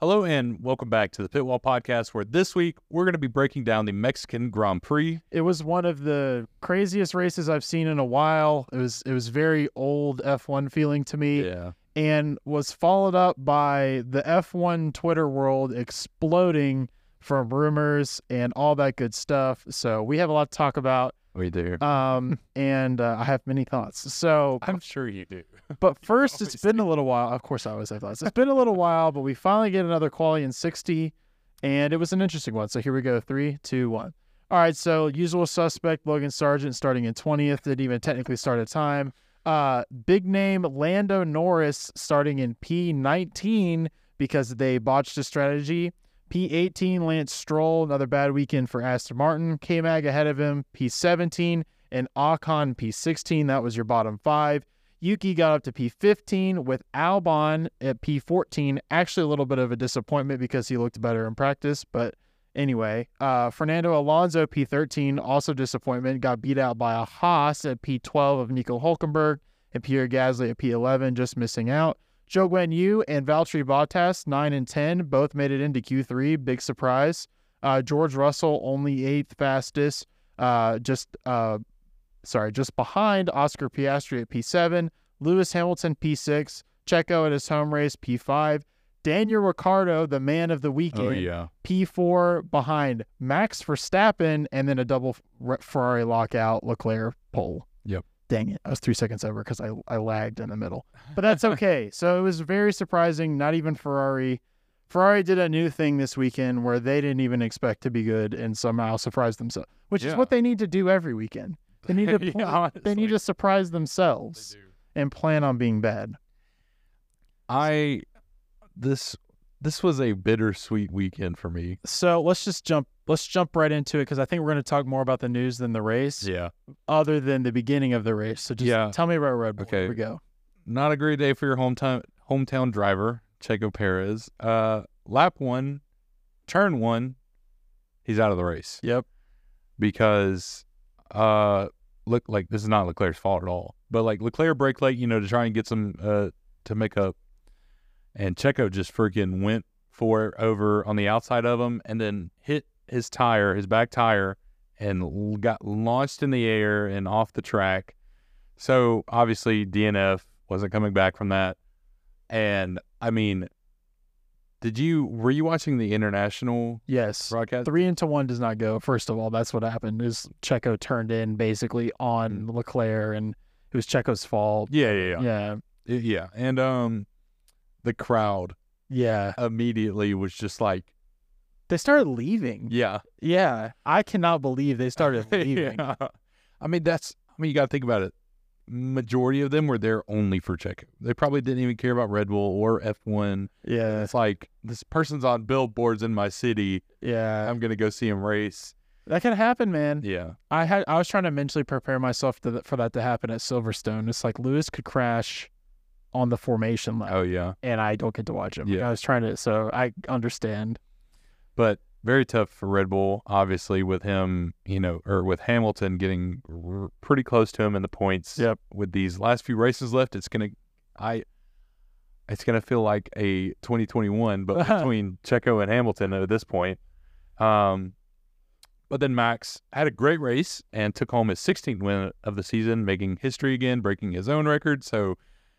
Hello and welcome back to the Pitwall Podcast, where this week we're going to be breaking down the Mexican Grand Prix. It was one of the craziest races I've seen in a while. It was it was very old F1 feeling to me Yeah. and was followed up by the F1 Twitter world exploding from rumors and all that good stuff. So we have a lot to talk about We do. um and uh, I have many thoughts. So I'm sure you do. but first, it's been a little while. Of course, I always have thoughts. It's been a little while, but we finally get another quality in 60, and it was an interesting one. So here we go. Three, two, one. All right. So usual suspect Logan Sargent starting in 20th. Didn't even technically start a time. Uh, big name Lando Norris starting in P19 because they botched a strategy. P18 Lance Stroll, another bad weekend for Aston Martin. K Mag ahead of him. P17 and Ocon P16. That was your bottom five. Yuki got up to P15 with Albon at P14. Actually, a little bit of a disappointment because he looked better in practice. But anyway, uh, Fernando Alonso P13, also disappointment, got beat out by a Haas at P12 of Nico Hulkenberg and Pierre Gasly at P11, just missing out. Zhou Guanyu and Valtteri Bottas, 9 and 10, both made it into Q3. Big surprise. Uh, George Russell, only eighth fastest. Uh, just uh, sorry, just behind Oscar Piastri at P7, Lewis Hamilton P6, Checo at his home race P5, Daniel Ricciardo, the man of the weekend, Oh yeah. P4 behind Max Verstappen, and then a double Ferrari lockout Leclerc pole. Yep. Dang it, I was three seconds over because I, I lagged in the middle, but that's okay. so it was very surprising. Not even Ferrari. Ferrari did a new thing this weekend where they didn't even expect to be good and somehow surprised themselves, which is what they need to do every weekend. They need to Yeah, pl- they need to surprise themselves and plan on being bad. I this this was a bittersweet weekend for me. So let's just jump let's jump right into it because I think we're going to talk more about the news than the race, Yeah. other than the beginning of the race. So just Yeah. tell me about Red Bull. Okay. Here we go. Not a great day for your hometown hometown driver, Checo Perez. Uh lap one, turn one, he's out of the race. Yep. because uh look like this is not Leclerc's fault at all. But like Leclerc brake late, you know, to try and get some uh to make up. And Checo just freaking went for it over on the outside of him and then hit his tire, his back tire, and got launched in the air and off the track. So obviously DNF wasn't coming back from that. And I mean, did you were you watching the international Yes. broadcast? Three into one does not go. First of all, that's what happened. Is Checo turned in basically on Leclerc, and it was Checo's fault. Yeah, yeah, yeah. Yeah. Yeah, and um, the crowd Yeah. immediately was just like, They started leaving. yeah, Yeah. I cannot believe they started leaving. yeah. I mean, that's. I mean, you got to think about it. Majority of them were there only for Checo. They probably didn't even care about Red Bull or F one. Yeah. It's like this person's on billboards in my city. Yeah. I'm gonna go see him race. That can happen, man. Yeah, I had I was trying to mentally prepare myself to, for that to happen at Silverstone. It's like Lewis could crash on the formation lap, oh yeah, and I don't get to watch him. Yeah. I was trying to, so I understand. but very tough for Red Bull. Obviously, with him, you know, or with Hamilton getting r- pretty close to him in the points. Yep. With these last few races left, it's gonna, I, it's gonna feel like a 2021, but between Checo and Hamilton at this point. Um, but then Max had a great race and took home his 16th win of the season, making history again, breaking his own record. So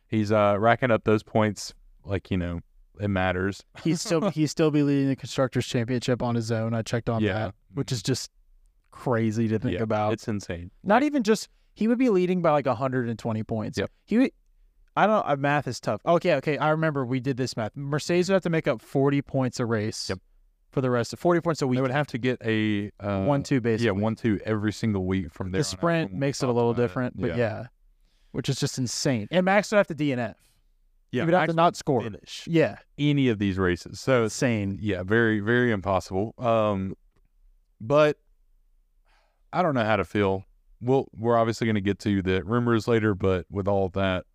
he's uh, racking up those points like you know it matters. He's still he's still be leading the constructors championship on his own. I checked on Yeah. that, which is just crazy to think Yeah, about. It's insane. Not even just he would be leading by like 120 points. Yep. He would, I don't uh, math is tough. Okay, okay, I remember we did this math. Mercedes would have to make up 40 points a race. Yep. For the rest of 40 points a week. They would have to get a uh, one two basically. Yeah, one two every single week from there. the sprint makes it a little different, but Yeah. yeah. Which is just insane. And Max would have to DNF. Yeah, he would have to not score. finish Yeah, any of these races. So insane. yeah, very very impossible. Um, but I don't know how to feel. We'll we're obviously going to get to the rumors later, but with all that,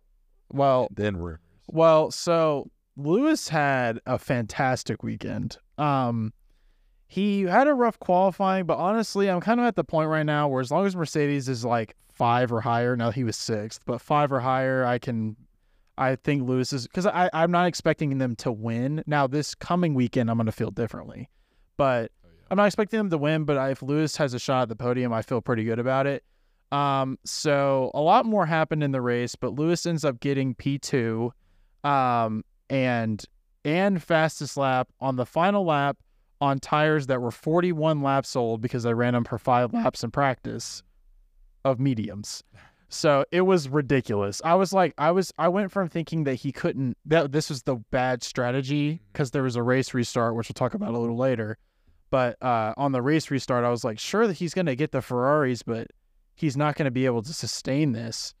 Well, then rumors. well, so Lewis had a fantastic weekend. Um, he had a rough qualifying, but honestly, I'm kind of at the point right now where as long as Mercedes is like five or higher, now he was sixth, but five or higher, I can, I think Lewis is because I I'm not expecting them to win. Now this coming weekend, I'm going to feel differently, but I'm not expecting them to win. But if Lewis has a shot at the podium, I feel pretty good about it. Um, so a lot more happened in the race, but Lewis ends up getting P2, um, and and fastest lap on the final lap on tires that were 41 laps old because I ran them for five laps in practice of mediums. So it was ridiculous. I was like, I was, I went from thinking that he couldn't, that this was the bad strategy because there was a race restart, which we'll talk about a little later. But uh, on the race restart, I was like, sure that he's going to get the Ferraris, but he's not going to be able to sustain this.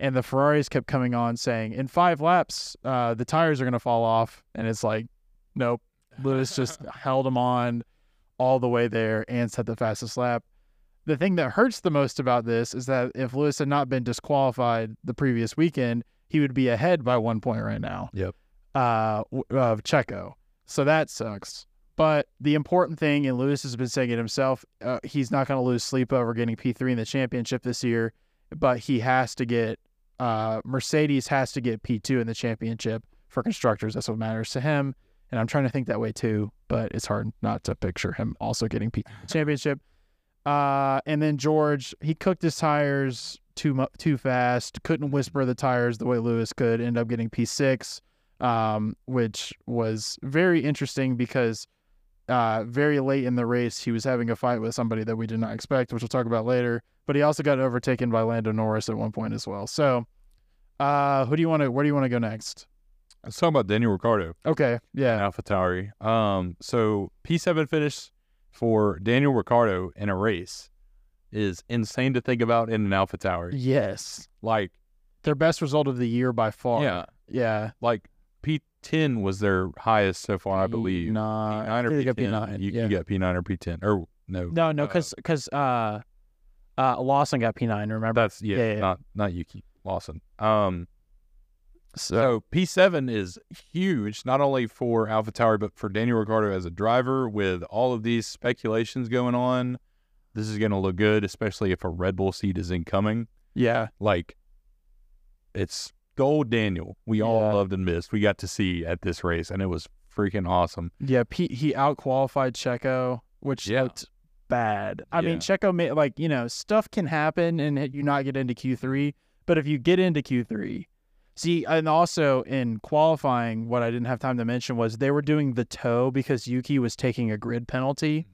And the Ferraris kept coming on saying, in five laps, uh, the tires are going to fall off. And it's like, nope. Lewis just held him on all the way there and set the fastest lap. The thing that hurts the most about this is that if Lewis had not been disqualified the previous weekend, he would be ahead by one point right now. Yep. Uh, of Checo. So that sucks. But the important thing, and Lewis has been saying it himself, uh, he's not going to lose sleep over getting P3 in the championship this year, but he has to get, uh, Mercedes has to get P2 in the championship for constructors. That's what matters to him. And I'm trying to think that way too, but it's hard not to picture him also getting P2 championship. Uh, and then George, he cooked his tires too mu- too fast. Couldn't whisper the tires the way Lewis could. End up getting P6, um, which was very interesting because uh, very late in the race he was having a fight with somebody that we did not expect, which we'll talk about later. But he also got overtaken by Lando Norris at one point as well. So, uh, who do you want to? Where do you want to go next? Let's talk about Daniel Ricciardo Okay, yeah, AlphaTauri. Um, so P7 finish for Daniel Ricciardo in a race is insane to think about in an AlphaTauri. yes, Like, their best result of the year by far. yeah, yeah. like P10 was their highest so far, I believe. Nine, P9 or think they P10. P9. You, yeah. you got P9 or P10 or no? No, no, uh, because because uh, uh, Lawson got P nine. Remember? that's yeah, Yeah, yeah. not not Yuki Lawson. Um, So, so P7 is huge, not only for AlphaTauri but for Daniel Ricciardo as a driver. With all of these speculations going on, this is going to look good, especially if a Red Bull seat is incoming. yeah, Like, it's gold Daniel. We all loved and missed. We got to see at this race, and it was freaking awesome. yeah. P, he out qualified Checo, which Yeah. looked bad. I mean, Checo made like you know stuff can happen and you not get into Q three, but if you get into Q three. See, and also in qualifying, what I didn't have time to mention was they were doing the toe because Yuki was taking a grid penalty.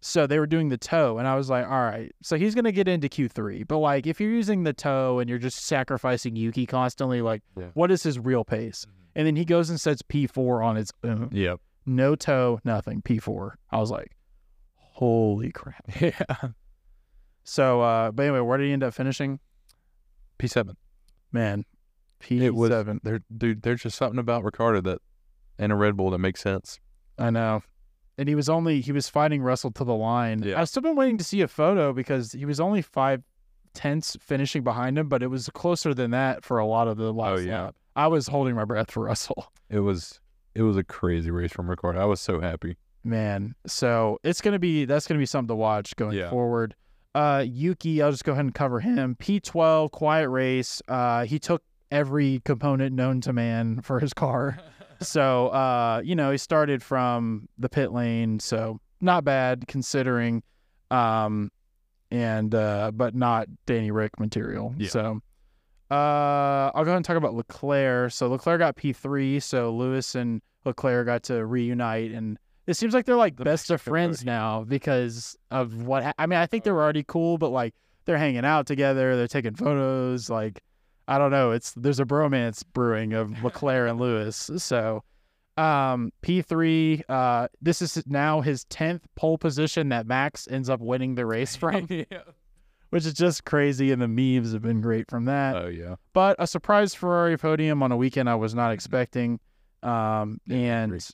So they were doing the toe, and I was like, all right, so he's gonna get into Q three. But like, if you're using the toe and you're just sacrificing Yuki constantly, like, Yeah. what is his real pace? And then he goes and sets P four on its own, Yep. no toe, nothing, P four. I was like, holy crap. Yeah. So, uh, but anyway, where did he end up finishing? P7. Man, P was seven. there, dude. There's just something about Ricciardo that, and a Red Bull that makes sense. I know. And he was only he was fighting Russell to the line. Yeah. I've still been waiting to see a photo because he was only five tenths finishing behind him, but it was closer than that for a lot of the last Oh, yeah. lap. I was holding my breath for Russell. It was, it was a crazy race from Ricciardo. I was so happy. Man. So it's gonna be that's gonna be something to watch going Yeah. forward. Uh Yuki, I'll just go ahead and cover him. P twelve, quiet race. Uh he took every component known to man for his car. so uh, you know, he started from the pit lane, so not bad considering. Um and uh but not Danny Rick material. Yeah. So uh I'll go ahead and talk about Leclerc. So Leclerc got P three, so Lewis and Leclerc got to reunite and it seems like they're like The best of friends party. now because of what ha- I mean, I think they were already cool, but like they're hanging out together, they're taking photos, like I don't know, it's there's a bromance brewing of Leclerc and Lewis. So um P3 uh this is now his 10th pole position that Max ends up winning the race from, yeah. which is just crazy and the memes have been great from that. Oh yeah. but a surprise Ferrari podium on a weekend I was not expecting. Um, and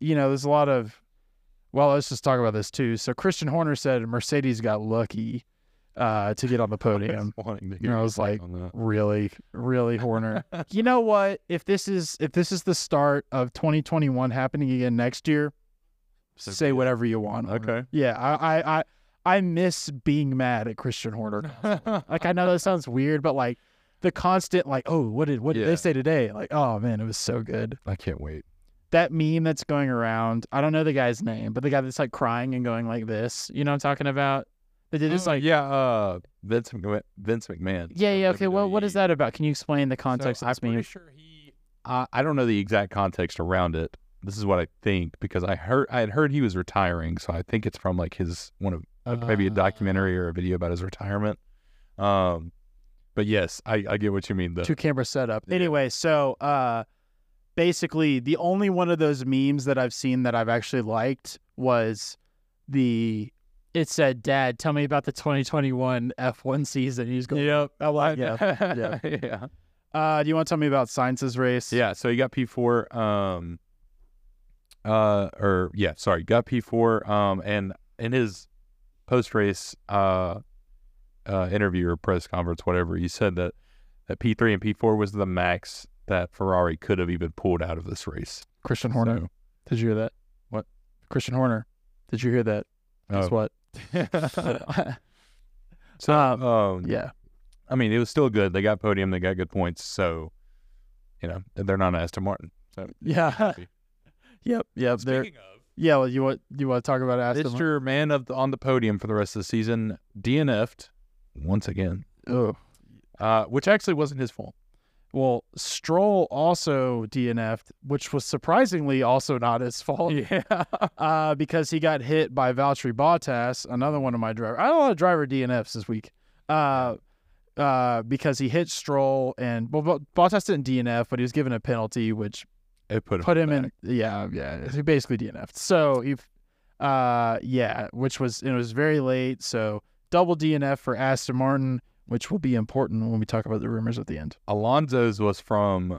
you know, there's a lot of. Well, let's just talk about this too. So Christian Horner said Mercedes got lucky uh, to get on the podium. To And I was like, really, really Horner. you know what? If this is if this is the start of 2021 happening again next year, So say whatever you want. Horner. Okay. Yeah, I, I I I miss being mad at Christian Horner. like I know that sounds weird, but like the constant like, oh, what did what did Yeah. they say today? Like, oh man, it was so good. I can't wait. That meme that's going around, I don't know the guy's name, but the guy that's like crying and going like this, you know what I'm talking about? They did this Oh, like yeah, uh, Vince McMahon. Vince McMahon. yeah, yeah, from okay. Well, what is that about? Can you explain the So context I'm of this meme? pretty sure he. I I don't know the exact context around it. This is what I think because I heard I had heard he was retiring, so I think it's from like his one of uh, maybe a documentary or a video about his retirement. Um, but yes, I, I get what you mean. The two camera setup. Yeah. Anyway, so uh basically the only one of those memes that I've seen that I've actually liked was the it said, Dad, tell me about the 2021 F1 season. He's going, Yep. I'm like, yeah. yeah. yeah. Uh, do you want to tell me about Sainz's race? Yeah, so you got P four, um, uh, or yeah, sorry, got P four, um, and in his post race, uh, uh, interview or press conference, whatever, he said that that P three and P four was the max that Ferrari could have even pulled out of this race. Christian Horner. So- Did you hear that? What? Christian Horner. Did you hear that? Guess Oh. what? so, Um, um, yeah. I mean, it was still good. They got podium, they got good points, so you know they're not Aston Martin. So Yeah. happy. Yep. Yep. There. Speaking of. Yeah. Well, you want you want to talk about Aston? Martin? Mr. Man of the, on the podium for the rest of the season, DNF'd once again, Oh. uh, which actually wasn't his fault. Well, Stroll also DNF'd, which was surprisingly also not his fault. Yeah, uh, because he got hit by Valtteri Bottas, another one of my drivers. I had a lot of driver DNFs this week. Uh, uh, because he hit Stroll and well, Bo- Bottas didn't DNF, but he was given a penalty, which it put him put him back. in. Yeah, yeah, he basically DNF'd. So he, uh, yeah, which was it was very late. So double DNF for Aston Martin, which will be important when we talk about the rumors at the end. Alonso's was from,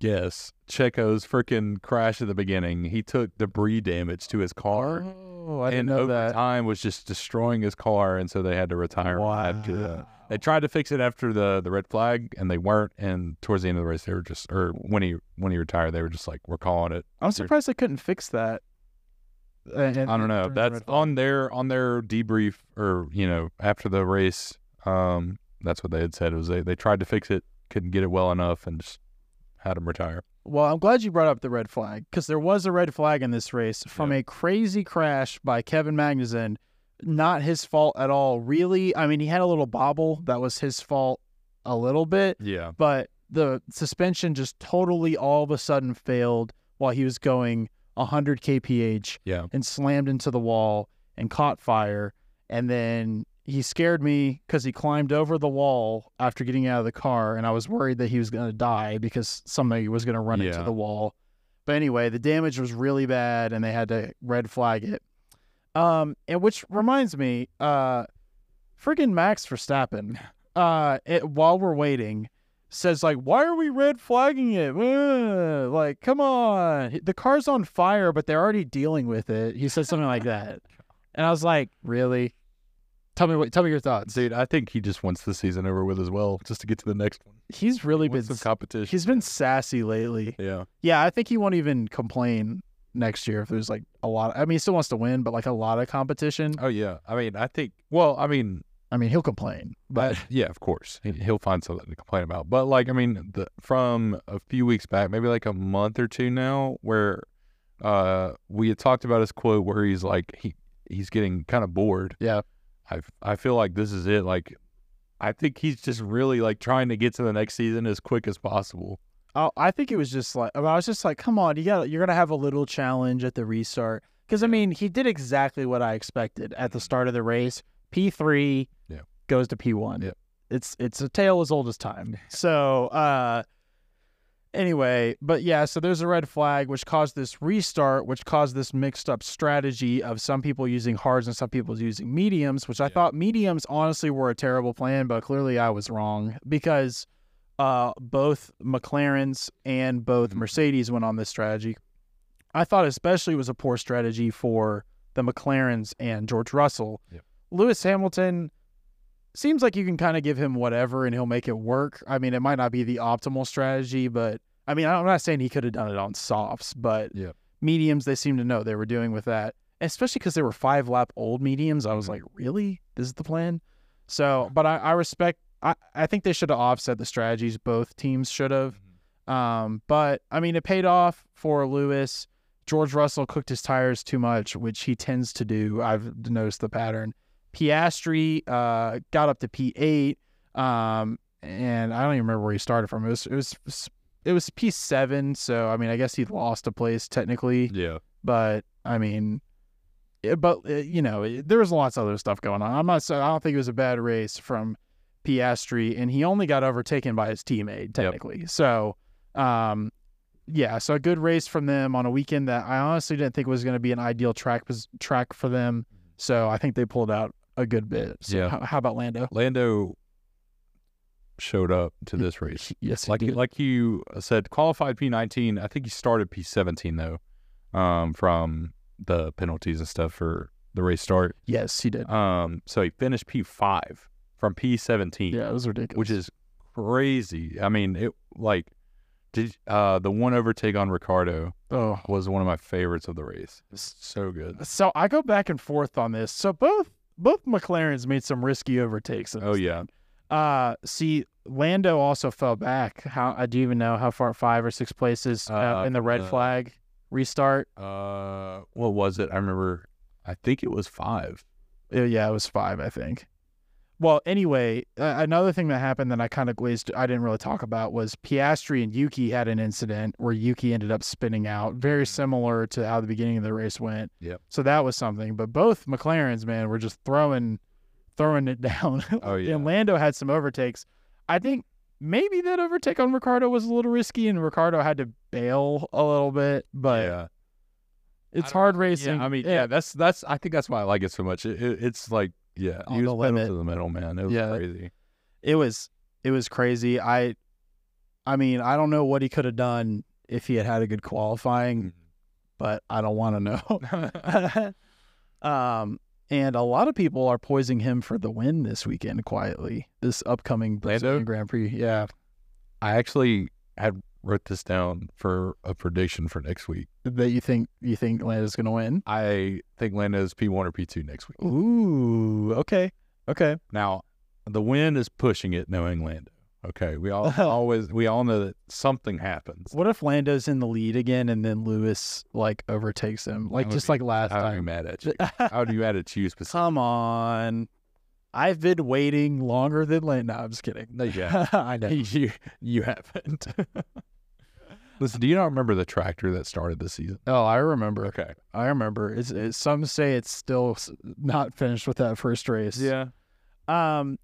yes, Checo's freaking crash at the beginning. He took debris damage to his car, Oh, I didn't and know over that. time was just destroying his car, and so they had to retire. him after that. They tried to fix it after the the red flag, and they weren't. And towards the end of the race, they were just, or when he when he retired, they were just like, "We're calling it." I'm surprised they couldn't fix that. And- I don't know. That's on their on their debrief, or you know, after the race. Um, that's what they had said. It was they they tried to fix it, couldn't get it well enough, and just had him retire. Well, I'm glad you brought up the red flag because there was a red flag in this race from a crazy crash by Kevin Magnussen. Not his fault at all, really. I mean, he had a little bobble. That was his fault a little bit, Yeah, but the suspension just totally all of a sudden failed while he was going 100 kph yeah, and slammed into the wall and caught fire. And then he scared me because he climbed over the wall after getting out of the car, and I was worried that he was going to die because somebody was going to run into the wall. But anyway, the damage was really bad, and they had to red flag it. Um, and which reminds me, uh, friggin' Max Verstappen, uh, it, while we're waiting, says like, "Why are we red flagging it? Like, come on, the car's on fire, but they're already dealing with it." He said something like that, and I was like, "Really? Tell me what? Tell me your thoughts." dude. I think he just wants the season over with as well, just to get to the next one. He's really He been some competition. he's been sassy lately. yeah, Yeah, I think he won't even complain next year if there's like a lot. I mean, he still wants to win, but like a lot of competition. oh yeah. I mean, I think. Well, I mean, I mean, he'll complain, But but yeah, of course, he, he'll find something to complain about. But like, I mean, the, from a few weeks back, maybe like a month or two now, where uh, we had talked about his quote where he's like he he's getting kind of bored. Yeah. I I feel like this is it. Like, I think he's just really like trying to get to the next season as quick as possible. I, I think it was just like I was just like, come on, you got you're gonna have a little challenge at the restart because I mean he did exactly what I expected at the start of the race. P three Yeah. goes to P one. Yeah. It's it's a tale as old as time. So uh, anyway, but yeah, so there's a red flag which caused this restart, which caused this mixed up strategy of some people using hards and some people using mediums, which I Yeah. thought mediums honestly were a terrible plan, but clearly I was wrong because uh, both McLaren's and both Mhm. Mercedes went on this strategy. I thought especially it was a poor strategy for the McLarens and George Russell. Yep. Lewis Hamilton seems like you can kind of give him whatever and he'll make it work. I mean, it might not be the optimal strategy, but I mean, I'm not saying he could have done it on softs, but Yep. mediums they seem to know they were doing with that, especially because they were five lap old mediums. I was Mhm. like, really? This is the plan? So, but I, I respect I, I think they should have offset the strategies. Both teams should have. Um, but I mean, it paid off for Lewis. George Russell cooked his tires too much, which he tends to do. I've noticed the pattern. Piastri uh, got up to P8, um, and I don't even remember where he started from. It was it was it was P7, so I mean, I guess he lost a place technically, Yeah. but I mean, it- but uh, you know, it- there was lots of other stuff going on. I'm not I don't think it was a bad race from Piastri, and he only got overtaken by his teammate technically. So, um, yeah, so a good race from them on a weekend that I honestly didn't think was going to be an ideal track track for them. So I think they pulled out a good bit. So Yeah. How, how about Lando? Lando showed up to this race. Yes, Like did. like you said, qualified P19. I think he started P17 though, um, from the penalties and stuff for the race start. yes, he did. Um, so he finished P5 from P17, Yeah, it was ridiculous. which is crazy. I mean, it like did uh the one overtake on Ricciardo oh. was one of my favorites of the race. It's so good. So I go back and forth on this. So both both McLarens made some risky overtakes. Oh yeah, Uh, see, Lando also fell back. How I do you even know how far five or six places uh, Uh, in the red uh, flag restart. uh, what was it? I remember. I think it was five. Uh, yeah, it was five, I think. Well, anyway, uh, another thing that happened that I kind of glazed, I didn't really talk about was Piastri and Yuki had an incident where Yuki ended up spinning out, very similar to how the beginning of the race went. Yep. So that was something. But both McLarens, man, were just throwing, throwing it down. Oh, yeah. and Lando had some overtakes. I think maybe that overtake on Ricciardo was a little risky, and Ricciardo had to bail a little bit. But yeah. it's hard know. racing. Yeah, I mean, yeah, that's that's. I think that's why I like it so much. It, it, it's like, yeah, On he the was pedal limit. to the middle, man. It was Yeah. crazy. it was it was crazy. I I mean, I don't know what he could have done if he had had a good qualifying, but I don't want to know. um and a lot of people are poising him for the win this weekend quietly. This upcoming Brazilian Grand Prix. Yeah. I actually had wrote this down for a prediction for next week. That you think you think Lando's going to win? I think Lando's P one or P two next week. Ooh, okay. Okay. Now, the win is pushing it, knowing Lando. Okay, we all always we all know that something happens. What if Lando's in the lead again and then Lewis like overtakes him? Like just be- like last I would be time. mad at you. I would be mad at you specifically. Come on. I've been waiting longer than Lando. No, I'm just kidding. No, yeah. I know. you you haven't. Listen, do you not remember the tractor that started the season? Oh, I remember. Okay. I remember. It's, it's some say it's still not finished with that first race. Yeah. Um.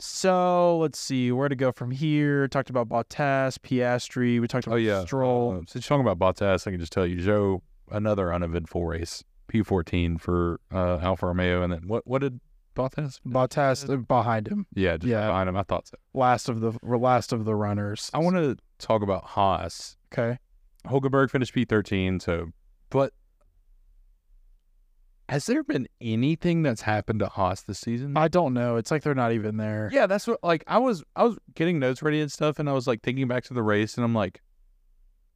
So let's see where to go from here. Talked about Bottas, Piastri. We talked about Oh yeah. Stroll. Uh, since you're talking about Bottas, I can just tell you, Zhou, another uneventful race. P14 for uh, Alfa Romeo, and then what? What did Bottas? Bottas uh, behind him, Yeah, just Yeah. behind him. I thought so. last of the last of the runners. I want to talk about Haas. Okay. Hulkenberg finished P13, so but has there been anything that's happened to Haas this season? I don't know. It's like they're not even there. yeah, that's what like I was I was getting notes ready and stuff and I was like thinking back to the race and I'm like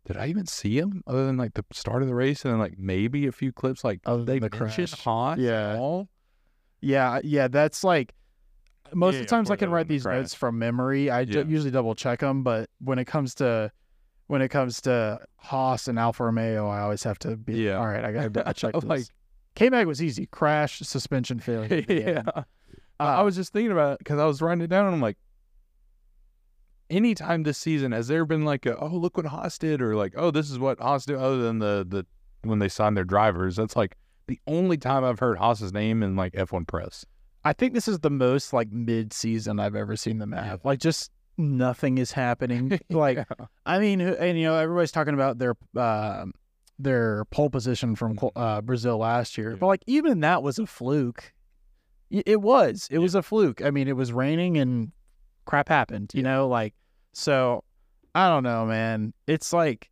did I even see him other than like the start of the race and then like maybe a few clips like Other they than the mentioned crash. Haas Yeah. at all? Yeah, yeah, that's like most Yeah, of the times I can write these the notes from memory. I Yeah. usually double check them, but when it comes to when it comes to Haas and Alfa Romeo, I always have to be Yeah. all right. I got to check this. Like- K Mag was easy. Crash, suspension failure. yeah. Uh, I was just thinking about it because I was writing it down and I'm like, anytime this season has there been like a oh look what Haas did or like oh this is what Haas did other than the the when they signed their drivers that's like the only time I've heard Haas's name in like F1 press. I think this is the most like mid season I've ever seen them have. Like just nothing is happening. Like Yeah. I mean, and you know, everybody's talking about their uh, their pole position from uh, Brazil last year, Yeah. but like even that was a fluke. It was. It was a fluke. I mean, it was raining and crap happened. You know, like so. I don't know, man. It's like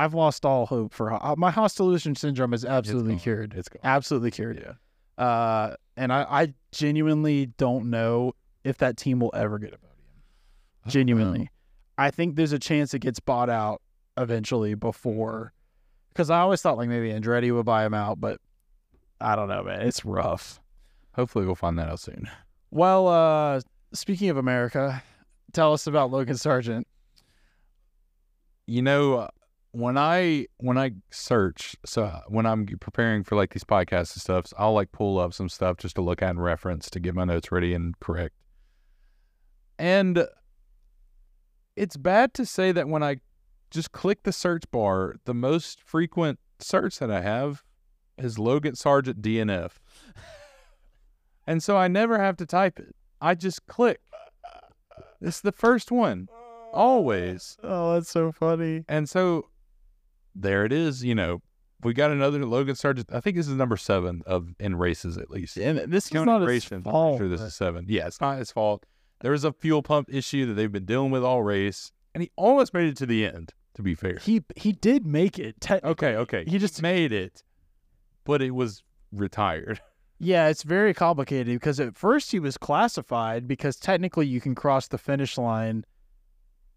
I've lost all hope for uh, my hostile syndrome is absolutely gone. cured. It's gone. Absolutely cured. Yeah. Uh, and I, I genuinely don't know if that team will ever get a podium. Genuinely, I think there's a chance it gets bought out eventually before, because I always thought like maybe Andretti would buy him out, but I don't know, man. It's rough. Hopefully we'll find that out soon. Well, uh, speaking of America, tell us about Logan Sargent. You know, uh, when I when I search, so uh, when I'm preparing for like these podcasts and stuff, I'll like pull up some stuff just to look at and reference to get my notes ready and correct. And it's bad to say that when I just click the search bar, the most frequent search that I have is Logan Sargent DNF. and so I never have to type it. I just click. It's the first one, always. Oh, that's so funny. And so there it is. You know, we got another Logan Sargent. I think this is number seven of in races at least. And this is not his racing, I'm fault. sure this is seven. Yeah, it's not his fault. There was a fuel pump issue that they've been dealing with all race, and he almost made it to the end. To be fair, he he did make it. Te- okay, okay, He just made it, but it was retired. Yeah, it's very complicated because at first he was classified because technically you can cross the finish line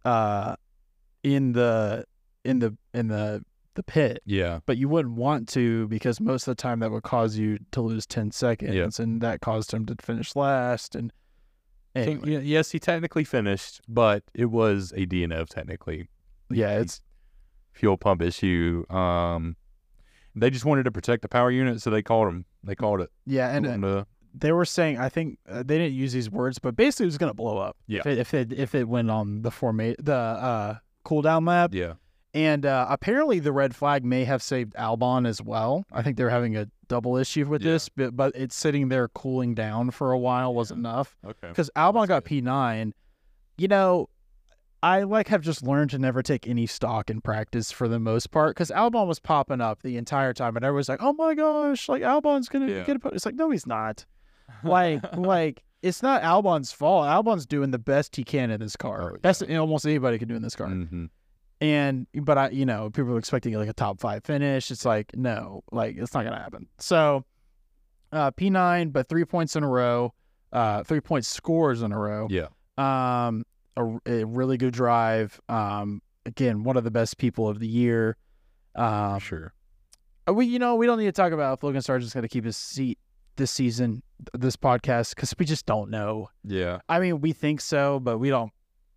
uh in the in the in the the pit, Yeah, but you wouldn't want to because most of the time that would cause you to lose 10 seconds and that caused him to finish last and so, anyway, y- yes, he technically finished, but it was a DNF technically. yeah, it's fuel pump issue. Um, they just wanted to protect the power unit, so they called him. They called it. yeah, and And, uh, they were saying I think uh, they didn't use these words, but basically it was going to blow up. Yeah. If it, if it if it went on the format the uh cooldown map. yeah, And uh, apparently, the red flag may have saved Albon as well. I think they're having a double issue with Yeah. this, but, but it's sitting there cooling down for a while wasn't enough okay. because Albon got P9. You know, I like have just learned to never take any stock in practice for the most part because Albon was popping up the entire time, and everyone's like, "Oh my gosh, like Albon's gonna Yeah. get a." po-" It's like, no, he's not. Like, like it's not Albon's fault. Albon's doing the best he can in this car. Oh, Best almost anybody can do in this car. hmm And but I, you know, people are expecting like a top five finish. It's like no, like it's not gonna happen. So, uh, P nine, but three points in a row, uh, three point scores in a row. Yeah, Um, a, a really good drive. Um, again, one of the best people of the year. Um, sure. uh, we, you know, we don't need to talk about if Logan Sargent's going to keep his seat this season, this podcast, because we just don't know. Yeah, I mean, we think so, but we don't.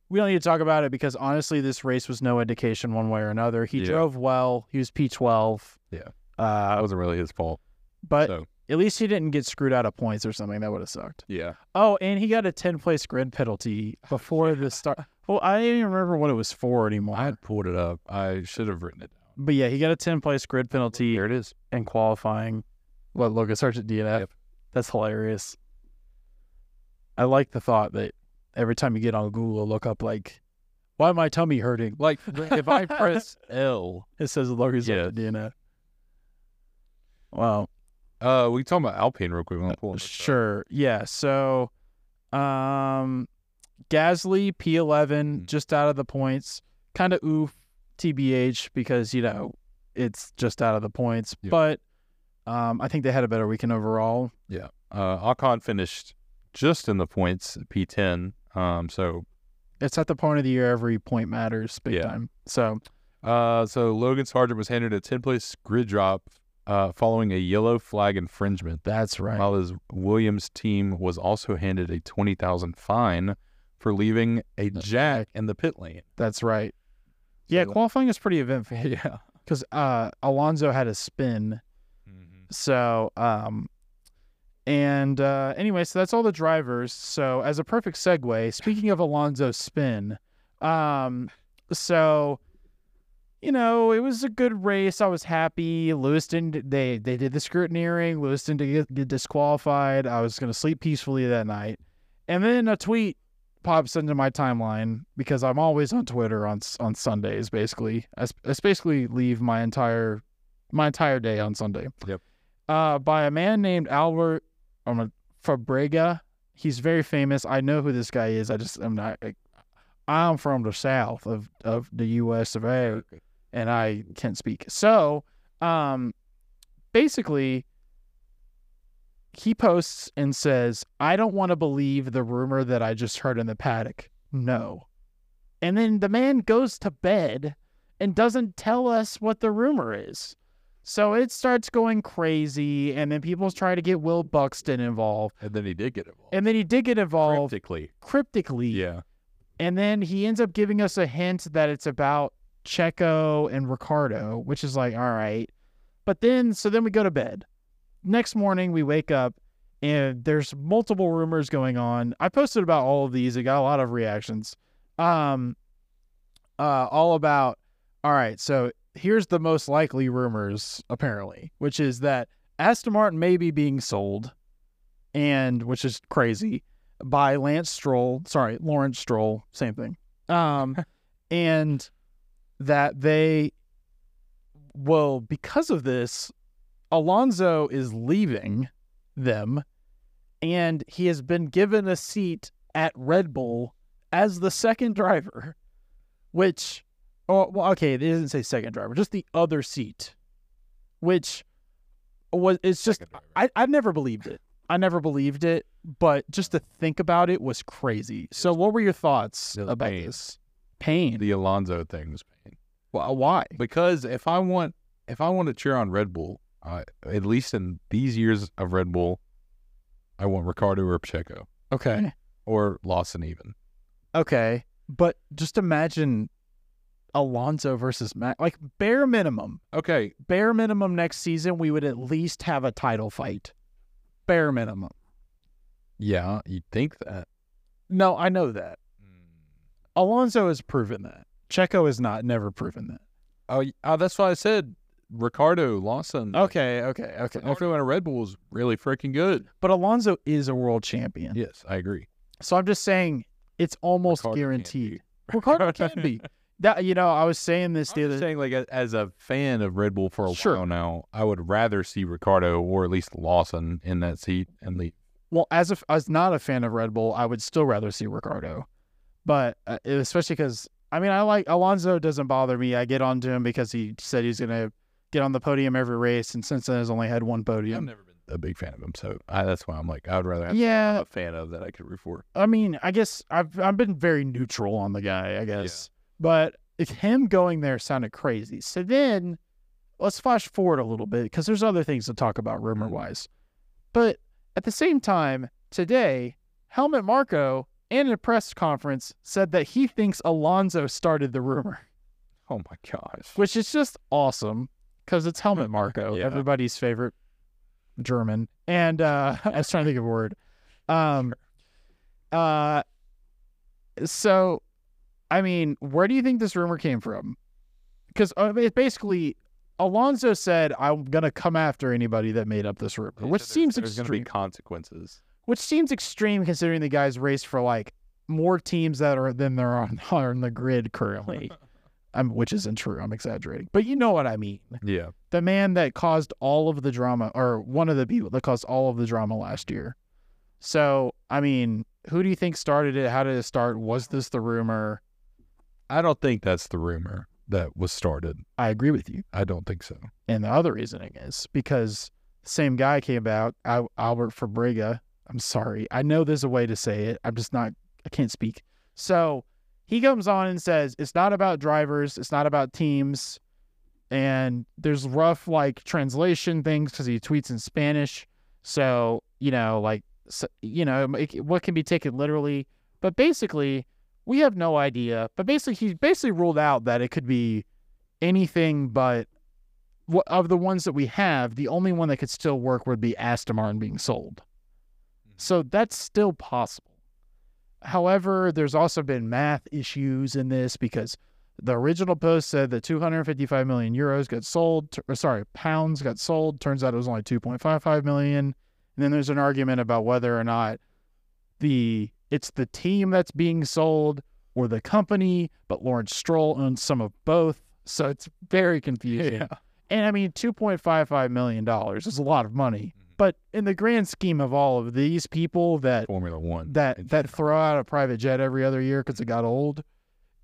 We don't need to talk about it because honestly, this race was no indication one way or another. He Yeah. drove well. He was P twelve. Yeah. that Uh, wasn't really his fault. but so at least he didn't get screwed out of points or something. That would have sucked. yeah, Oh, and he got a ten place grid penalty before the start. Well, I don't even remember what it was for anymore. I had pulled it up. I should have written it down. but yeah, he got a ten place grid penalty Here it is. in qualifying. What Logan Sargent DNF? Yep. That's hilarious. I like the thought that every time you get on Google, look up like, "Why my tummy hurting?" Like if I press L, It says Logan Yes. DNF. Wow. uh, we talking about Alpine real quick. Up. Sure. Yeah. So, um, Gasly P11 Mm. just out of the points. Kind of oof, TBH because you know it's just out of the points. Yeah. But um, I think they had a better weekend overall. Yeah, uh, Ocon finished just in the points, P10. Um, so It's at the point of the year every point matters big Yeah. time. So Uh, so Logan Sargent was handed a 10 place grid drop uh, following a yellow flag infringement, that's right. while his Williams team was also handed a 20,000 fine for leaving a jack in the pit lane. That's right. Yeah, qualifying is pretty eventful Yeah. because uh, Alonso had a spin. So, um, and uh, anyway, so that's all the drivers. So, as a perfect segue, speaking of Alonso's spin, um, so you know, it was a good race. I was happy. Lewis didn't. They they did the scrutineering. Lewis didn't get, get disqualified. I was gonna sleep peacefully that night, and then a tweet pops into my timeline because I'm always on Twitter on on Sundays. Basically, I, I basically leave my entire my entire day on Sunday. Yep. Uh, by a man named Albert um, Fabrega. He's very famous. I know who this guy is. I just I'm not. I'm from the south of of the U.S. of A and I can't speak. So, um, basically, he posts and says, I don't want to believe the rumor that I just heard in the paddock. No. And then the man goes to bed and doesn't tell us what the rumor is. So it starts going crazy, and then people try to get Will Buxton involved, And then he did get involved. and then he did get involved Cryptically. cryptically, Yeah. and then he ends up giving us a hint that it's about Checo and Ricciardo, which is like, all right. But then, so then we go to bed. Next morning, we wake up and there's multiple rumors going on. I posted about all of these. It got a lot of reactions. Um, uh, all about, all right, so here's the most likely rumors, apparently, which is that Aston Martin may be being sold, and which is crazy, by Lance Stroll. Sorry, Lawrence Stroll, same thing. Um, and that they well, because of this, Alonso is leaving them, and he has been given a seat at Red Bull as the second driver, which, oh, well, okay, it doesn't say second driver, just the other seat, which was it's just I I never believed it. I never believed it, but just to think about it was crazy. So, what were your thoughts about pain. this? Pain. The Alonso thing was pain. Wh- Why? Because if I want if I want to cheer on Red Bull, uh, at least in these years of Red Bull, I want Ricciardo or Pacheco Okay. or Lawson even. Okay. But just imagine Alonso versus Matt. Like bare minimum, Okay, bare minimum next season, we would at least have a title fight. Bare minimum. yeah, you'd think that. No, I know that. Hmm. Alonso has proven that. Checo has not, never proven that. Oh, oh, that's why I said Ricciardo Lawson. Okay, okay, okay. Everyone at Red Bull is really freaking good. But Alonso is a world champion. Yes, I agree. So I'm just saying it's almost Ricciardo guaranteed. Ricciardo can be. That you know, I was saying this the other saying, like, as a fan of Red Bull for a Sure. while now, I would rather see Ricciardo or at least Lawson in that seat and leave. Well, as a, as not a fan of Red Bull, I would still rather see Ricciardo, but uh, especially because I mean I like Alonso doesn't bother me. I get onto him because he said he's gonna get on the podium every race, and since then has only had one podium. I've never been a big fan of him, so I, that's why I'm like, I would rather have Yeah, a fan of that I could root for. I mean I guess I've I've been very neutral on the guy, I guess, but if him going there sounded crazy. So then let's flash forward a little bit because there's other things to talk about rumor wise, but at the same time today, Helmut Marko in a press conference said that he thinks Alonso started the rumor, Oh my gosh. which is just awesome because it's Helmut Marko, Yeah. everybody's favorite German. And uh, I was trying to think of a word. Um, uh, so, I mean, where do you think this rumor came from? Because uh, it basically, Alonso said, "I'm gonna come after anybody that made up this rumor," which There's- seems there's going to be extreme. consequences. which seems extreme considering the guys race for like more teams that are than there are on, are on the grid currently. Um, which isn't true. I'm exaggerating, but you know what I mean. Yeah. The man that caused all of the drama, or one of the people that caused all of the drama last year. So, I mean, who do you think started it? How did it start? Was this the rumor? I don't think that's the rumor that was started. I agree with you. I don't think so. And the other reasoning is because the same guy came out, Al- Albert Fabrega. I'm sorry. I know there's a way to say it. I'm just not, I can't speak. So he comes on and says, it's not about drivers, it's not about teams. And there's rough, like, translation things because he tweets in Spanish. So, you know, like, so, you know, it- what can be taken literally. But basically, we have no idea. But basically, he basically ruled out that it could be anything but of the ones that we have, the only one that could still work would be Aston Martin being sold. Mm-hmm. So that's still possible. However, there's also been math issues in this because the original post said that 255 million euros got sold, or sorry, pounds got sold. Turns out it was only 2.55 million. And then there's an argument about whether or not the it's the team that's being sold or the company, but Lawrence Stroll owns some of both. So it's very confusing. Yeah. And I mean, two point five five million dollars is a lot of money, Mhm. but in the grand scheme of all of these people that Formula One. that that throw out a private jet every other year because it got old,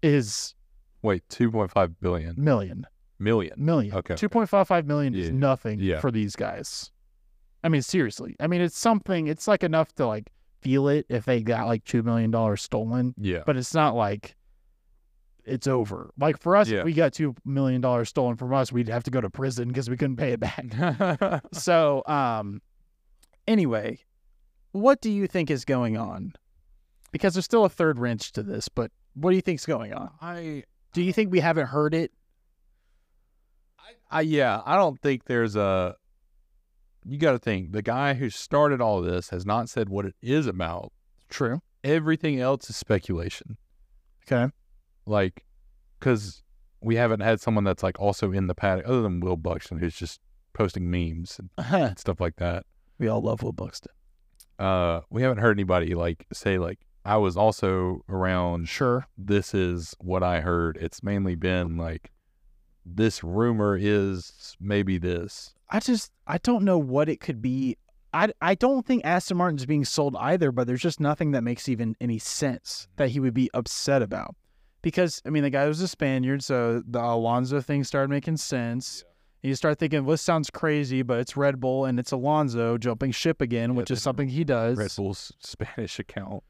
is Wait, 2.5 billion. million Million. million. Okay. Two point five five million is nothing Yeah. for these guys. I mean, seriously. I mean, it's something. It's like enough to like feel it if they got like two million dollars stolen, Yeah. but it's not like it's over. Like for us, Yeah. if we got two million dollars stolen from us, we'd have to go to prison because we couldn't pay it back. so, um, anyway, what do you think is going on? Because there's still a third wrench to this, but what do you think's going on? I, Do you think we haven't heard it? I, yeah, I don't think there's a. You got to think the guy who started all this has not said what it is about. True. Everything else is speculation. Okay. Like, because we haven't had someone that's like also in the paddock other than Will Buxton, who's just posting memes and stuff like that. we all love Will Buxton. Uh, we haven't heard anybody like say like I was also around. Sure. This is what I heard. It's mainly been like this rumor is maybe this. I just I don't know what it could be. I, I don't think Aston Martin's being sold either, but there's just nothing that makes even any sense that he would be upset about. Because I mean, the guy was a Spaniard, so the Alonso thing started making sense. And you start thinking, well, this sounds crazy, but it's Red Bull and it's Alonso jumping ship again, which is something he does. Red Bull's Spanish account.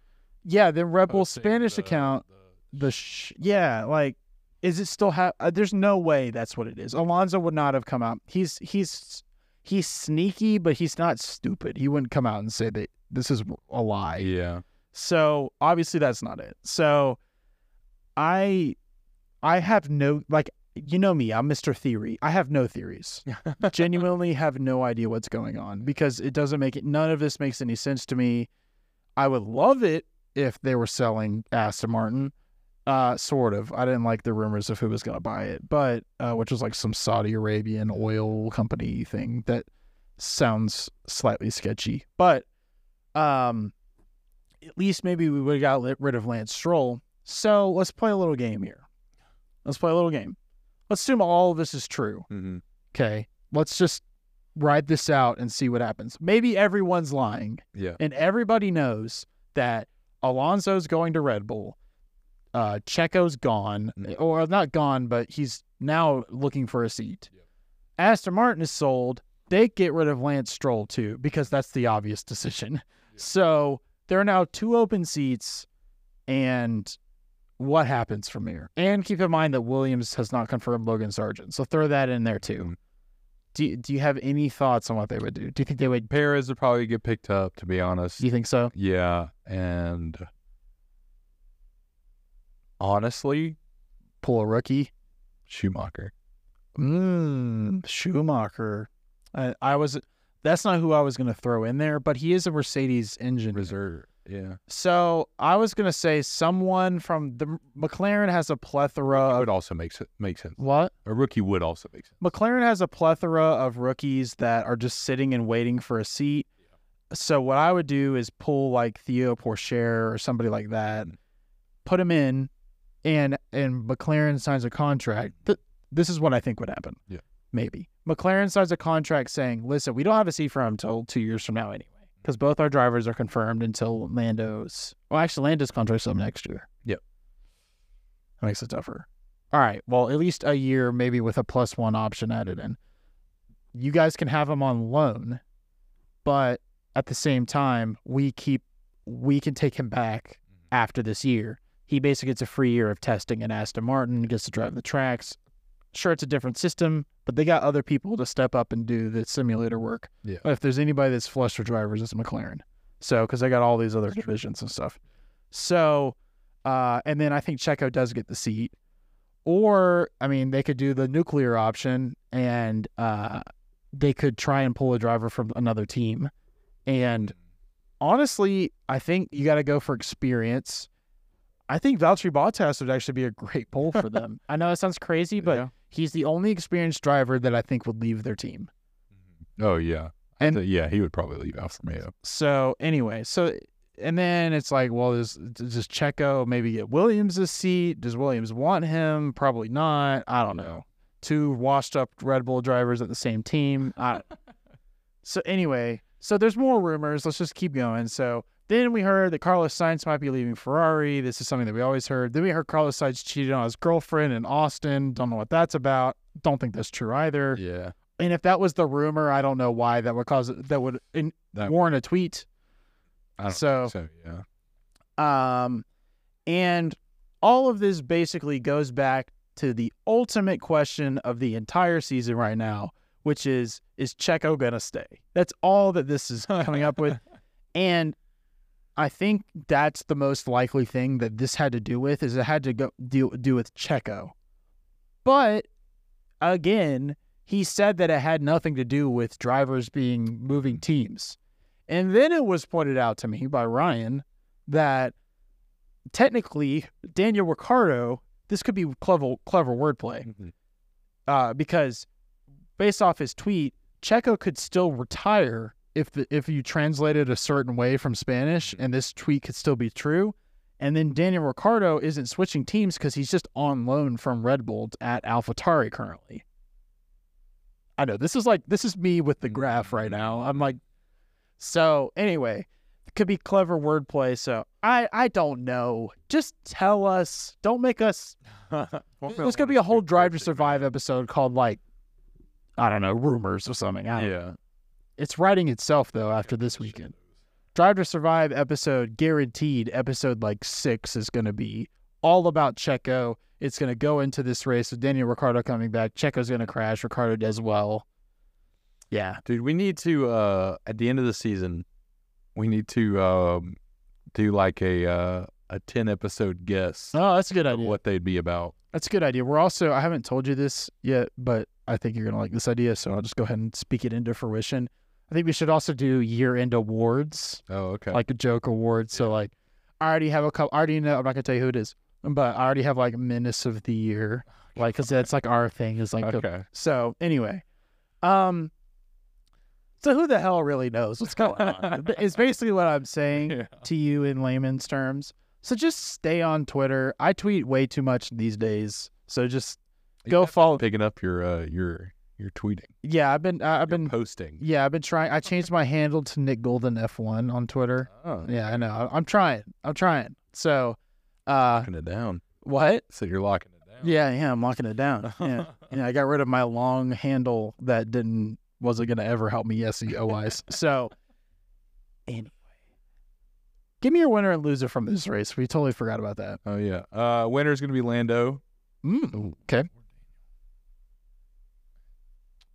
Yeah, the Red Bull Spanish the- account, the- the sh- yeah, like, is it still have? Uh, there's no way that's what it is. Alonso would not have come out. He's he's he's sneaky, but he's not stupid. He wouldn't come out and say that this is a lie. yeah. So obviously that's not it. So I I have no like you know me, I'm Mr. Theory. I have no theories. Genuinely have no idea what's going on because it doesn't make it none of this makes any sense to me. I would love it if they were selling Aston Martin. Uh sort of. I didn't like the rumors of who was gonna buy it, but uh which was like some Saudi Arabian oil company thing that sounds slightly sketchy. But um at least maybe we would have got rid of Lance Stroll. So let's play a little game here. Let's play a little game. Let's assume all of this is true. Mm-hmm. Okay. Let's just ride this out and see what happens. Maybe everyone's lying Yeah. and everybody knows that Alonso's going to Red Bull. Uh, Checo's gone, Mm. or not gone, but he's now looking for a seat. Yep. Aston Martin is sold. They get rid of Lance Stroll too because that's the obvious decision. So there are now two open seats, and what happens from here? And keep in mind that Williams has not confirmed Logan Sargeant, so throw that in there too. Mm. Do you, do you have any thoughts on what they would do? Do you think they would? Perez would probably get picked up, to be honest. Do you think so? Yeah, and honestly, Pull a rookie? Schumacher. Mm, Schumacher. I, I was. That's not who I was going to throw in there, but he is a Mercedes engine. Reserve. Yeah, So I was going to say someone from the McLaren has a plethora it would also make sense. Make sense. what? A rookie would also make sense. McLaren has a plethora of rookies that are just sitting and waiting for a seat. So what I would do is pull like Théo Pourchaire or somebody like that, put him in, and and McLaren signs a contract. Th- this is what I think would happen. Yeah. maybe McLaren signs a contract saying, "Listen, we don't have a seat for him until two years from now anyway, because both our drivers are confirmed until Lando's. Well, actually, Lando's contract's up next year. Yep. That makes it tougher. All right. Well, at least a year, maybe with a plus one option added in. You guys can have him on loan, but at the same time, we keep we can take him back mm-hmm. after this year. He basically gets a free year of testing in Aston Martin, gets to drive the tracks. Sure, it's a different system, but they got other people to step up and do the simulator work. Yeah. If there's anybody that's flush for drivers, it's McLaren. So, because they got all these other divisions and stuff. So, uh, and then I think Checo does get the seat. Or, I mean, they could do the nuclear option and uh, they could try and pull a driver from another team. And honestly, I think you got to go for experience. I think Valtteri Bottas would actually be a great pull for them. I know it sounds crazy, but Yeah. he's the only experienced driver that I think would leave their team. Mm-hmm. Oh yeah, And- and yeah, he would probably leave Alfa Romeo. So anyway, so and then it's like, well, does does Checo maybe get Williams a seat? Does Williams want him? Probably not. I don't know. Two washed up Red Bull drivers at the same team. I, so anyway, so there's more rumors. Let's just keep going. So then we heard that Carlos Sainz might be leaving Ferrari. This is something that we always heard. Then we heard Carlos Sainz cheated on his girlfriend in Austin. Don't know what that's about. Don't think that's true either. Yeah, And if that was the rumor, I don't know why that would cause that would in, that warrant a tweet. So- so yeah. Um, and all of this basically goes back to the ultimate question of the entire season right now, which is is Checo gonna stay? That's all that this is coming up with. And I think that's the most likely thing that this had to do with is it had to go do, do with Checo. But again, he said that it had nothing to do with drivers being moving teams. And then it was pointed out to me by Ryan that technically Daniel Ricciardo, this could be clever clever wordplay. Mhm. Uh, because based off his tweet, Checo could still retire if the if you translated a certain way from Spanish, and this tweet could still be true. And then Daniel Ricciardo isn't switching teams because he's just on loan from Red Bull at AlphaTauri currently. I know this is like this is me with the graph right now. I'm like, so anyway, it could be clever wordplay. So I I don't know. Just tell us. Don't make us. There's gonna be a whole Drive to Survive episode called like, I don't know, rumors or something. Don't know. It's writing itself though after this weekend. Drive to Survive episode guaranteed episode like six is going to be all about Checo. It's going to go into this race with Daniel Ricciardo coming back. Checo's going to crash. Ricciardo does well. Yeah. Dude, we need to uh at the end of the season, we need to um do like a uh a ten episode guess Oh, that's a good idea. what they'd be about. That's a good idea. We're also, I haven't told you this yet, but I think you're going to like this idea. So I'll just go ahead and speak it into fruition. I think we should also do year end awards. Oh, okay. like a joke award. So like, I already have a couple. I already know. I'm not gonna tell you who it is, but I already have like menace of the year, like because that's like our thing is like. okay. so anyway, um, so who the hell really knows what's going on? It's basically what I'm saying Yeah. to you in layman's terms. So just stay on Twitter. I tweet way too much these days. So just You go follow. Picking up your uh your your tweeting. Yeah, I've been. Uh, I've Your been. posting. Yeah, I've been trying. I changed my handle to Nick Golden F1 on Twitter. Oh, Yeah, I know. I- I'm trying. I'm trying. So, uh, locking it down. what? So you're locking it down. Yeah, yeah, I'm locking it down. Yeah, yeah. I got rid of my long handle that didn't wasn't gonna ever help me SEO wise. so, anyway, give me your winner and loser from this race. We totally forgot about that. Oh yeah. Uh is gonna be Lando. Mm, okay,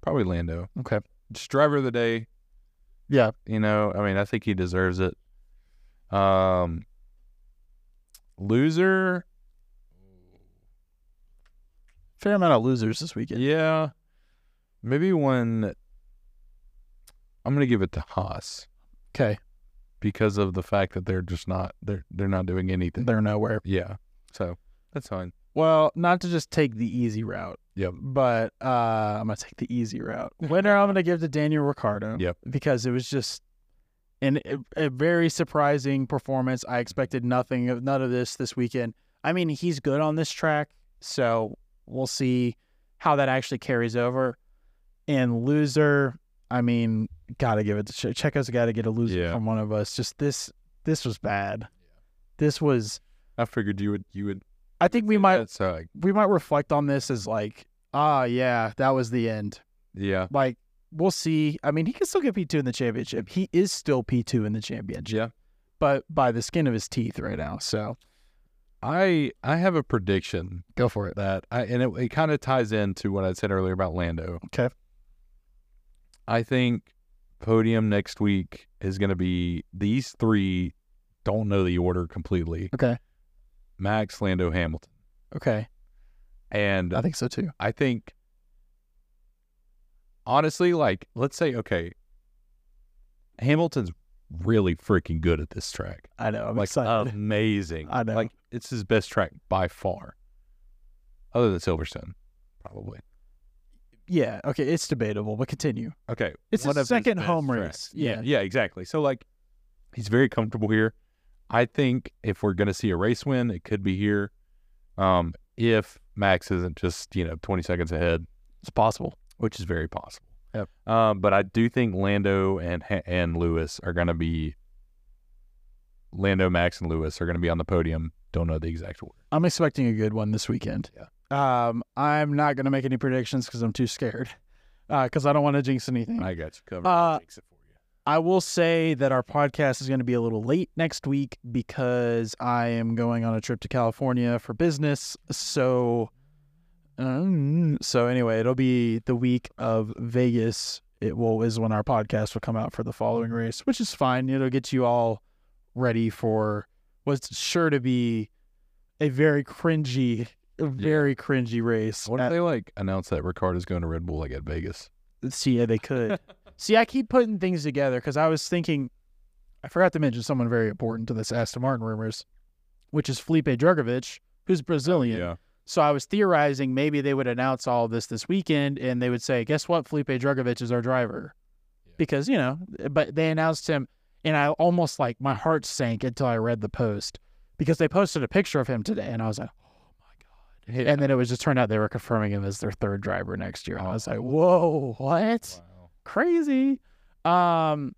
Probably Lando. okay, Just driver of the day. yeah. You know, I mean, I think he deserves it. Um, loser, Fair amount of losers this weekend. yeah, maybe one. I'm gonna give it to Haas Okay, because of the fact that they're just not they're they're not doing anything. they're nowhere. Yeah, so that's fine. Well, not to just take the easy route. Yep. But uh, I'm gonna take the easy route. Winner, I'm gonna give to Daniel Ricciardo. Yep. Because it was just an, a, very surprising performance. I expected nothing of none of this this weekend. I mean, he's good on this track, so we'll see how that actually carries over. And loser, I mean, gotta give it to Che- Checo's got to get a loser Yeah. from one of us. Just this, this was bad. This was. I figured you would you would. I think we might That's uh, we might reflect on this as like, ah, yeah, that was the end. yeah, Like, we'll see. I mean, he can still get P2 in the championship. He is still P2 in the championship, yeah. but by the skin of his teeth right now. So I I have a prediction go for it. that I and it, it kind of ties into what I said earlier about Lando. Okay. I think podium next week is going to be these three. Don't know the order completely. Okay. Max, Lando, Hamilton, Okay. and I think so too. I think honestly, like let's say, okay, Hamilton's really freaking good at this track. I know. I'm like excited. amazing. I know. Like it's his best track by far, other than Silverstone, probably. yeah. Okay. It's debatable, but continue. Okay, It's one his second home tracks. race. Yeah. yeah, exactly. So like, he's very comfortable here. I think if we're gonna see a race win, it could be here. Um, if Max isn't just you know twenty seconds ahead, It's possible. which is very possible. Yep. Um, but I do think Lando and and Lewis are gonna be. Lando, Max, and Lewis are gonna be on the podium. Don't know the exact order. I'm expecting a good one this weekend. Yeah. Um, I'm not going to make any predictions because I'm too scared. Because I don't want to jinx anything. I got you covered. Uh, I will say that our podcast is going to be a little late next week because I am going on a trip to California for business. So, um, so anyway, it'll be the week of Vegas. It will is when our podcast will come out for the following race, which is fine. It'll get you all ready for what's sure to be a very cringy, a very cringy race. What if at- they like announce that Ricciardo's going to Red Bull like at Vegas? See, yeah, they could. See, I keep putting things together because I was thinking, I forgot to mention someone very important to this Aston Martin rumors, which is Felipe Drugovich, who's Brazilian. Yeah. So I was theorizing maybe they would announce all of this this weekend and they would say, guess what? Felipe Drugovich is our driver. Yeah. Because, you know, but they announced him and I almost like my heart sank until I read the post because they posted a picture of him today and I was like, oh my God. And then it was just turned out they were confirming him as their third driver next year. And I was like, oh. whoa, what? Wow. Crazy. Um,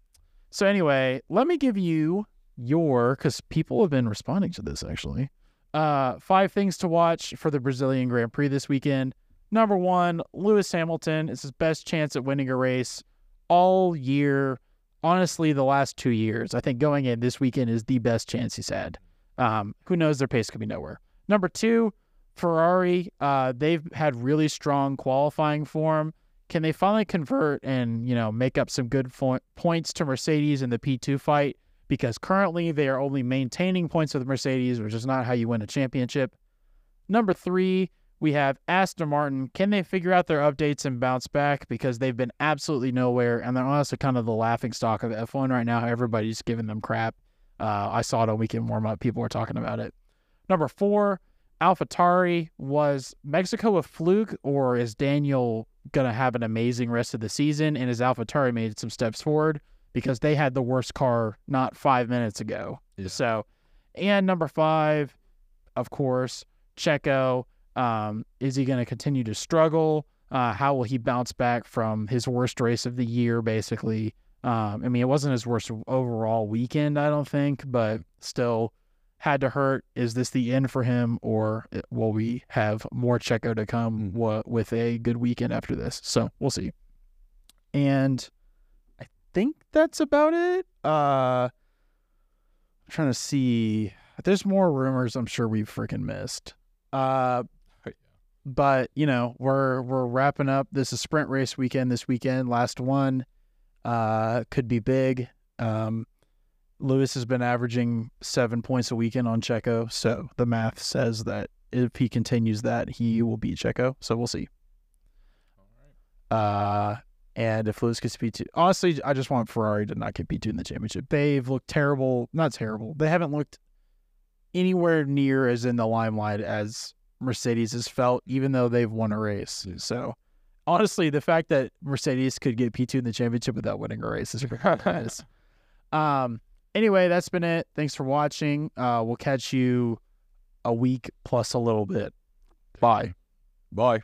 so anyway, let me give you your because people have been responding to this actually. Uh, five things to watch for the Brazilian Grand Prix this weekend. Number one, Lewis Hamilton. is his best chance at winning a race all year. Honestly, the last two years, I think going in this weekend is the best chance he's had. Um, who knows? Their pace could be nowhere. Number two, Ferrari. Uh, they've had really strong qualifying form can they finally convert and you know make up some good fo- points to Mercedes in the P2 fight? Because currently they are only maintaining points with Mercedes, which is not how you win a championship. Number three, we have Aston Martin. Can they figure out their updates and bounce back? Because they've been absolutely nowhere, and they're honestly kind of the laughing stock of F1 right now. Everybody's giving them crap. Uh, I saw it on weekend warm up. People were talking about it. Number four, AlphaTauri. Was Mexico a fluke, or is Daniel gonna have an amazing rest of the season? And has AlphaTauri made some steps forward because they had the worst car not five minutes ago? Yeah. So, and number five, of course, Checo. Um, is he going to continue to struggle? Uh, how will he bounce back from his worst race of the year, basically? Um, I mean, it wasn't his worst overall weekend, I don't think, but still had to hurt. Is this the end for him, or will we have more Checo to come wa- with a good weekend after this? So we'll see. And I think that's about it. Uh, I'm trying to see. There's more rumors I'm sure we've freaking missed. Uh, but you know we're we're wrapping up. This is sprint race weekend. This weekend, last one, uh, could be big. Um, Lewis has been averaging seven points a weekend on Checo, so the math says that if he continues that, he will beat Checo. So we'll see. Uh, and if Lewis gets P2, honestly, I just want Ferrari to not get P2 in the championship. They've looked terrible. Not terrible. They haven't looked anywhere near as in the limelight as Mercedes has felt, even though they've won a race. So, honestly, the fact that Mercedes could get P2 in the championship without winning a race is ridiculous. um, anyway, that's been it. Thanks for watching. Uh, we'll catch you a week plus a little bit. Bye. Bye.